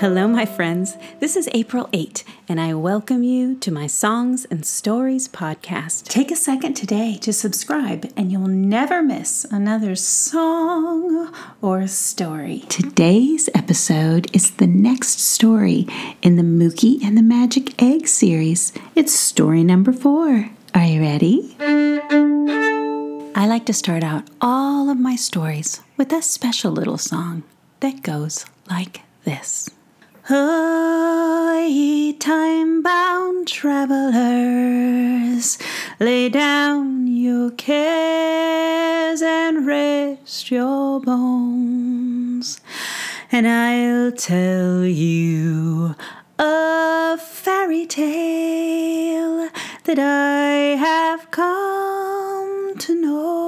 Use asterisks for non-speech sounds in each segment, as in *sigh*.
Hello, my friends. This is April 8, and I welcome you to my Songs and Stories podcast. Take a second today to subscribe, and you'll never miss another song or story. Today's episode is the next story in the Mookie and the Magic Egg series. It's story number four. Are you ready? I like to start out all of my stories with a special little song that goes like this. Oh, ye time bound travelers, lay down your cares and rest your bones, and I'll tell you a fairy tale that I have come to know.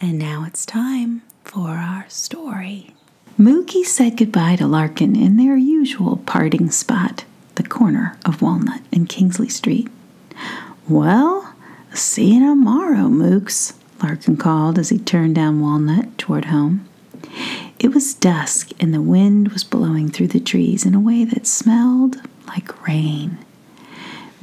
And now it's time for our story. Mookie said goodbye to Larkin in their usual parting spot, the corner of Walnut and Kingsley Street. Well, see you tomorrow, Mooks, Larkin called as he turned down Walnut toward home. It was dusk and the wind was blowing through the trees in a way that smelled like rain.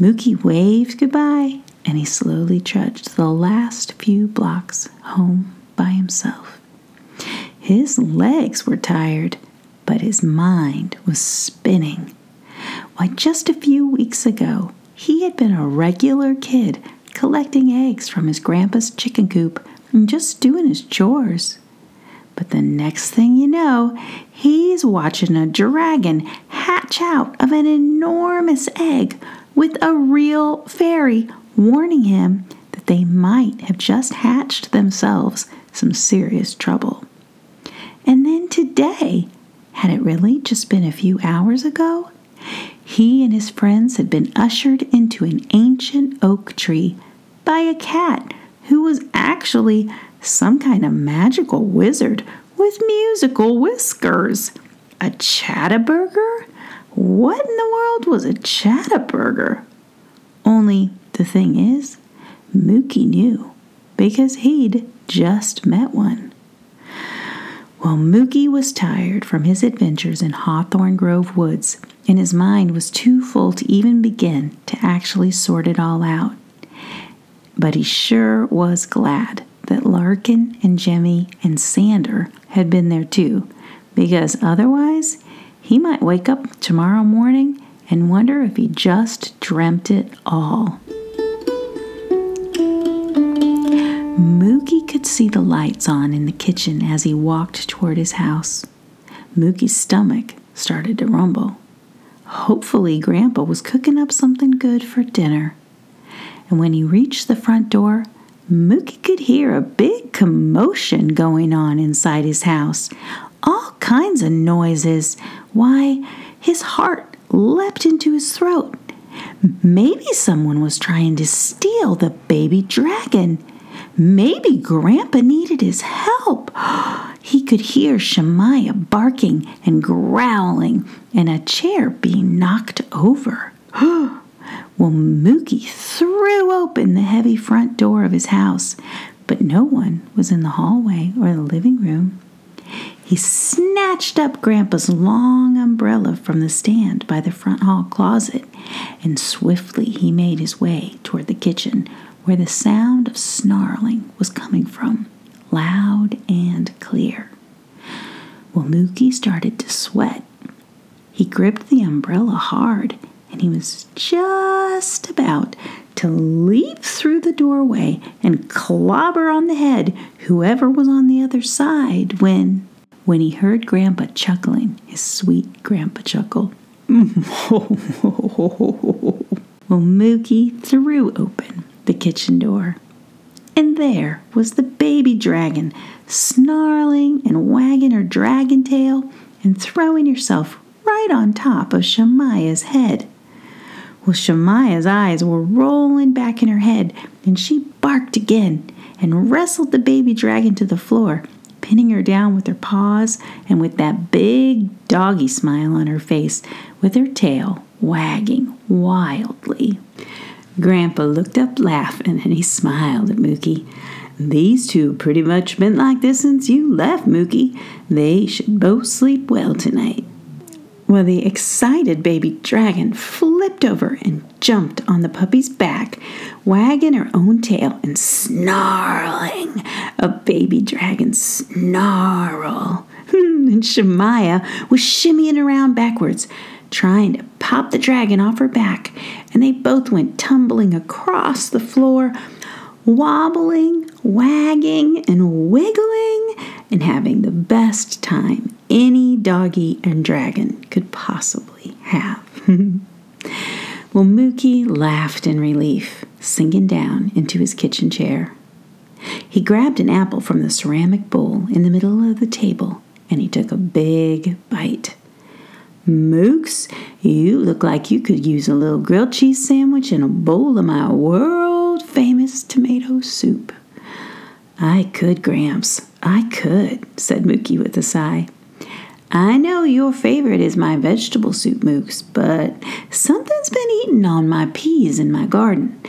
Mookie waved goodbye and he slowly trudged the last few blocks home by himself. His legs were tired, but his mind was spinning. Why, just a few weeks ago, he had been a regular kid collecting eggs from his grandpa's chicken coop and just doing his chores. But the next thing you know, he's watching a dragon hatch out of an enormous egg with a real fairy warning him that they might have just hatched themselves some serious trouble. And then today, had it really just been a few hours ago? He and his friends had been ushered into an ancient oak tree by a cat who was actually some kind of magical wizard with musical whiskers. A chatterburger? What in the world was a chatterburger? Only the thing is, Mookie knew because he'd just met one. Well, Mookie was tired from his adventures in Hawthorne Grove Woods, and his mind was too full to even begin to actually sort it all out. But he sure was glad that Larkin and Jemmy and Sander had been there too, because otherwise he might wake up tomorrow morning and wonder if he just dreamt it all. Could see the lights on in the kitchen as he walked toward his house. Mookie's stomach started to rumble. Hopefully, Grandpa was cooking up something good for dinner. And when he reached the front door, Mookie could hear a big commotion going on inside his house. All kinds of noises. Why, his heart leapt into his throat. Maybe someone was trying to steal the baby dragon. Maybe Grandpa needed his help. *gasps* He could hear Shemaiah barking and growling and a chair being knocked over. *gasps* well, Mookie threw open the heavy front door of his house, but no one was in the hallway or the living room. He snatched up Grandpa's long umbrella from the stand by the front hall closet, and swiftly he made his way toward the kitchen where the sound of snarling was coming from, loud and clear. Well, Mookie started to sweat. He gripped the umbrella hard, and he was just about to leap through the doorway and clobber on the head whoever was on the other side when when he heard Grandpa chuckling his sweet grandpa chuckle. *laughs* well, Mookie threw open the kitchen door. And there was the baby dragon, snarling and wagging her dragon tail and throwing herself right on top of Shemaiah's head. Well, Shemaiah's eyes were rolling back in her head, and she barked again and wrestled the baby dragon to the floor, pinning her down with her paws and with that big doggy smile on her face, with her tail wagging wildly. Grandpa looked up laughing and he smiled at Mookie. These two pretty much been like this since you left, Mookie. They should both sleep well tonight. Well, the excited baby dragon flipped over and jumped on the puppy's back, wagging her own tail and snarling. A baby dragon snarl. Hmm, and Shemaya was shimmying around backwards, trying to pop the dragon off her back, and they both went tumbling across the floor, wobbling, wagging, and wiggling, and having the best time any doggy and dragon could possibly have. *laughs* well, Mookie laughed in relief, sinking down into his kitchen chair. He grabbed an apple from the ceramic bowl in the middle of the table and he took a big bite. Mooks, you look like you could use a little grilled cheese sandwich and a bowl of my world famous tomato soup. I could, Gramps. I could, said Mookie with a sigh. I know your favorite is my vegetable soup, Mooks, but something's been eating on my peas in my garden,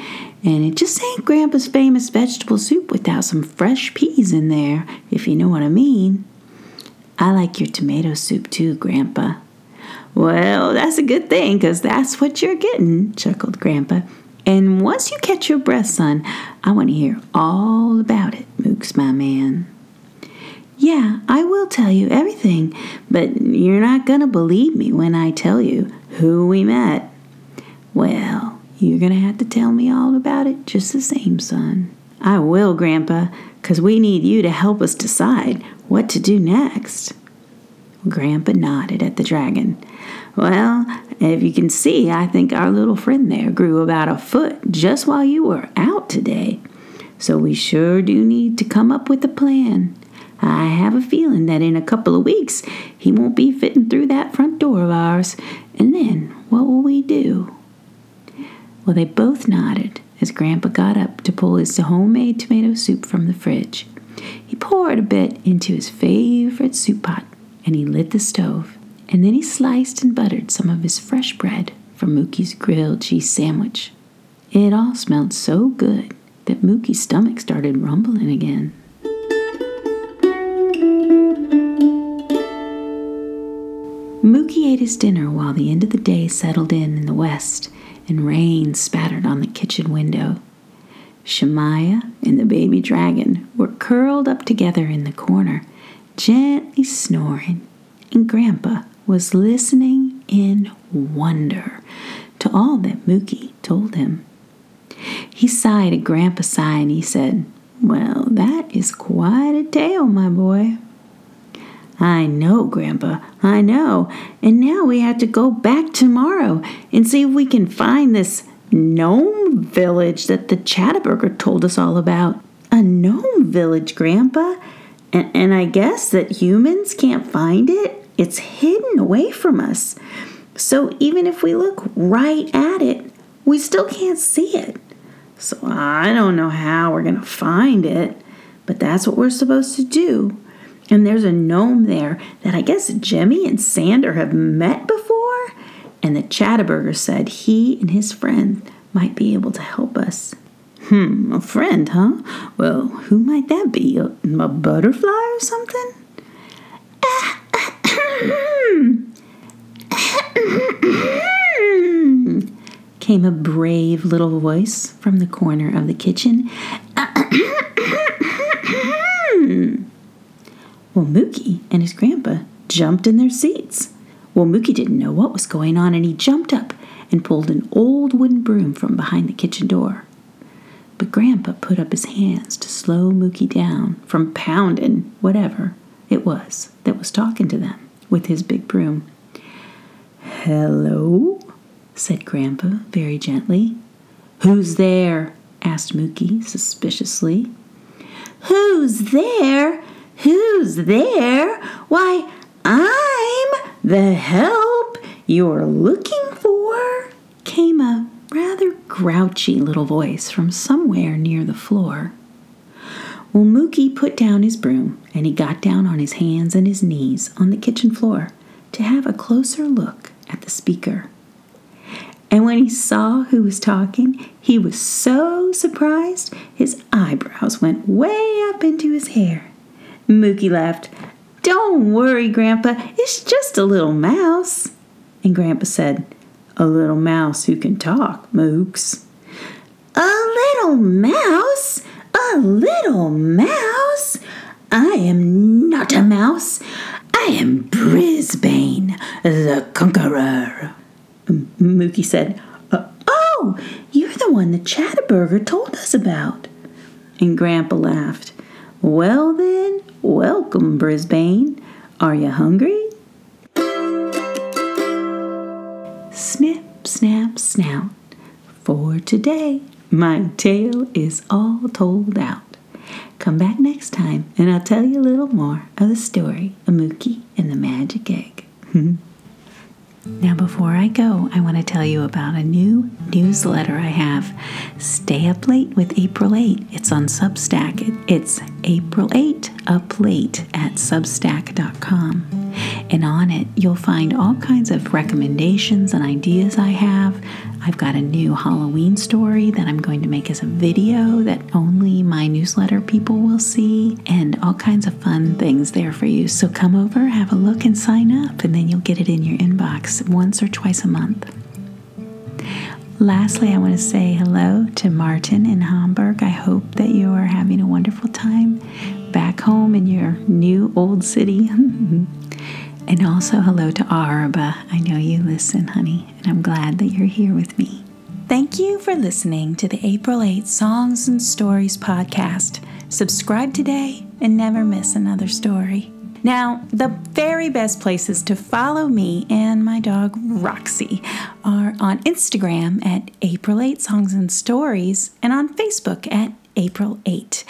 and it just ain't Grandpa's famous vegetable soup without some fresh peas in there, if you know what I mean. I like your tomato soup too, Grandpa. Well, that's a good thing, 'cause that's what you're getting, chuckled Grandpa. And once you catch your breath, son, I want to hear all about it, Mooks, my man. Yeah, I will tell you everything, but you're not going to believe me when I tell you who we met. Well, you're going to have to tell me all about it just the same, son. I will, Grandpa, because we need you to help us decide what to do next. Grandpa nodded at the dragon. Well, if you can see, I think our little friend there grew about a foot just while you were out today. So we sure do need to come up with a plan. I have a feeling that in a couple of weeks he won't be fitting through that front door of ours. And then what will we do? Well, they both nodded as Grandpa got up to pull his homemade tomato soup from the fridge. He poured a bit into his favorite soup pot and he lit the stove. And then he sliced and buttered some of his fresh bread from Mookie's grilled cheese sandwich. It all smelled so good that Mookie's stomach started rumbling again. Mookie ate his dinner while the end of the day settled in in the west and rain spattered on the kitchen window. Shemaya and the baby dragon were curled up together in the corner, gently snoring, and Grandpa was listening in wonder to all that Mookie told him. He sighed a Grandpa sigh and he said, Well, that is quite a tale, my boy. I know, Grandpa, I know. And now we have to go back tomorrow and see if we can find this gnome village that the Chatterburger told us all about. A gnome village, Grandpa? And, and I guess that humans can't find it? It's hidden away from us. So even if we look right at it, we still can't see it. So I don't know how we're going to find it, but that's what we're supposed to do. And there's a gnome there that I guess Jimmy and Sander have met before. And the Chatterburger said he and his friend might be able to help us. Hmm, a friend, huh? Well, who might that be? A, a butterfly or something? Came a brave little voice from the corner of the kitchen. well, Mookie and his grandpa jumped in their seats. Well, Mookie didn't know what was going on, and he jumped up and pulled an old wooden broom from behind the kitchen door. But Grandpa put up his hands to slow Mookie down from pounding whatever it was that was talking to them with his big broom. Hello, said Grandpa very gently. Who's there? asked Mookie suspiciously. Who's there? Who's there? Why, I'm the help you're looking for, came a rather grouchy little voice from somewhere near the floor. Well, Mookie put down his broom and he got down on his hands and his knees on the kitchen floor to have a closer look at the speaker. And when he saw who was talking, he was so surprised his eyebrows went way up into his hair. Mookie laughed. Don't worry, Grandpa, it's just a little mouse. And Grandpa said, A little mouse who can talk, Mooks. A little mouse? A little mouse? I am not a mouse. I am Brisbane, the conqueror. Mookie said, uh, Oh, you're the one the Chatterburger told us about. And Grandpa laughed. Well, then, welcome, Brisbane. Are you hungry? Snip, snap, snout. For today, my tale is all told out. Come back next time and I'll tell you a little more of the story of Mookie and the magic egg. *laughs* Now, before I go, I want to tell you about a new newsletter I have. Stay Up Late with April 8. It's on Substack. It's April 8 Up Late at Substack.com. And on it, you'll find all kinds of recommendations and ideas I have. I've got a new Halloween story that I'm going to make as a video that only my newsletter people will see, and all kinds of fun things there for you. So come over, have a look, and sign up, and then you'll get it in your inbox once or twice a month. Lastly, I want to say hello to Martin in Hamburg. I hope that you are having a wonderful time back home in your new old city. *laughs* And also, hello to Arba. I know you listen, honey, and I'm glad that you're here with me. Thank you for listening to the April 8 Songs and Stories podcast. Subscribe today and never miss another story. Now, the very best places to follow me and my dog Roxy are on Instagram at April 8 Songs and Stories and on Facebook at April 8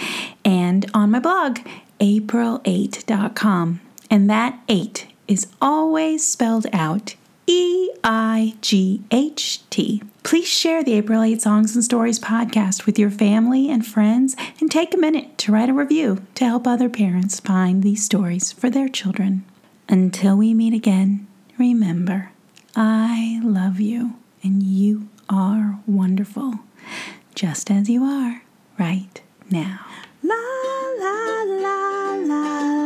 and on my blog, april8.com. And that 8 is always spelled out E I G H T. Please share the April 8 Songs and Stories podcast with your family and friends and take a minute to write a review to help other parents find these stories for their children. Until we meet again, remember, I love you and you are wonderful, just as you are right now. La la la la.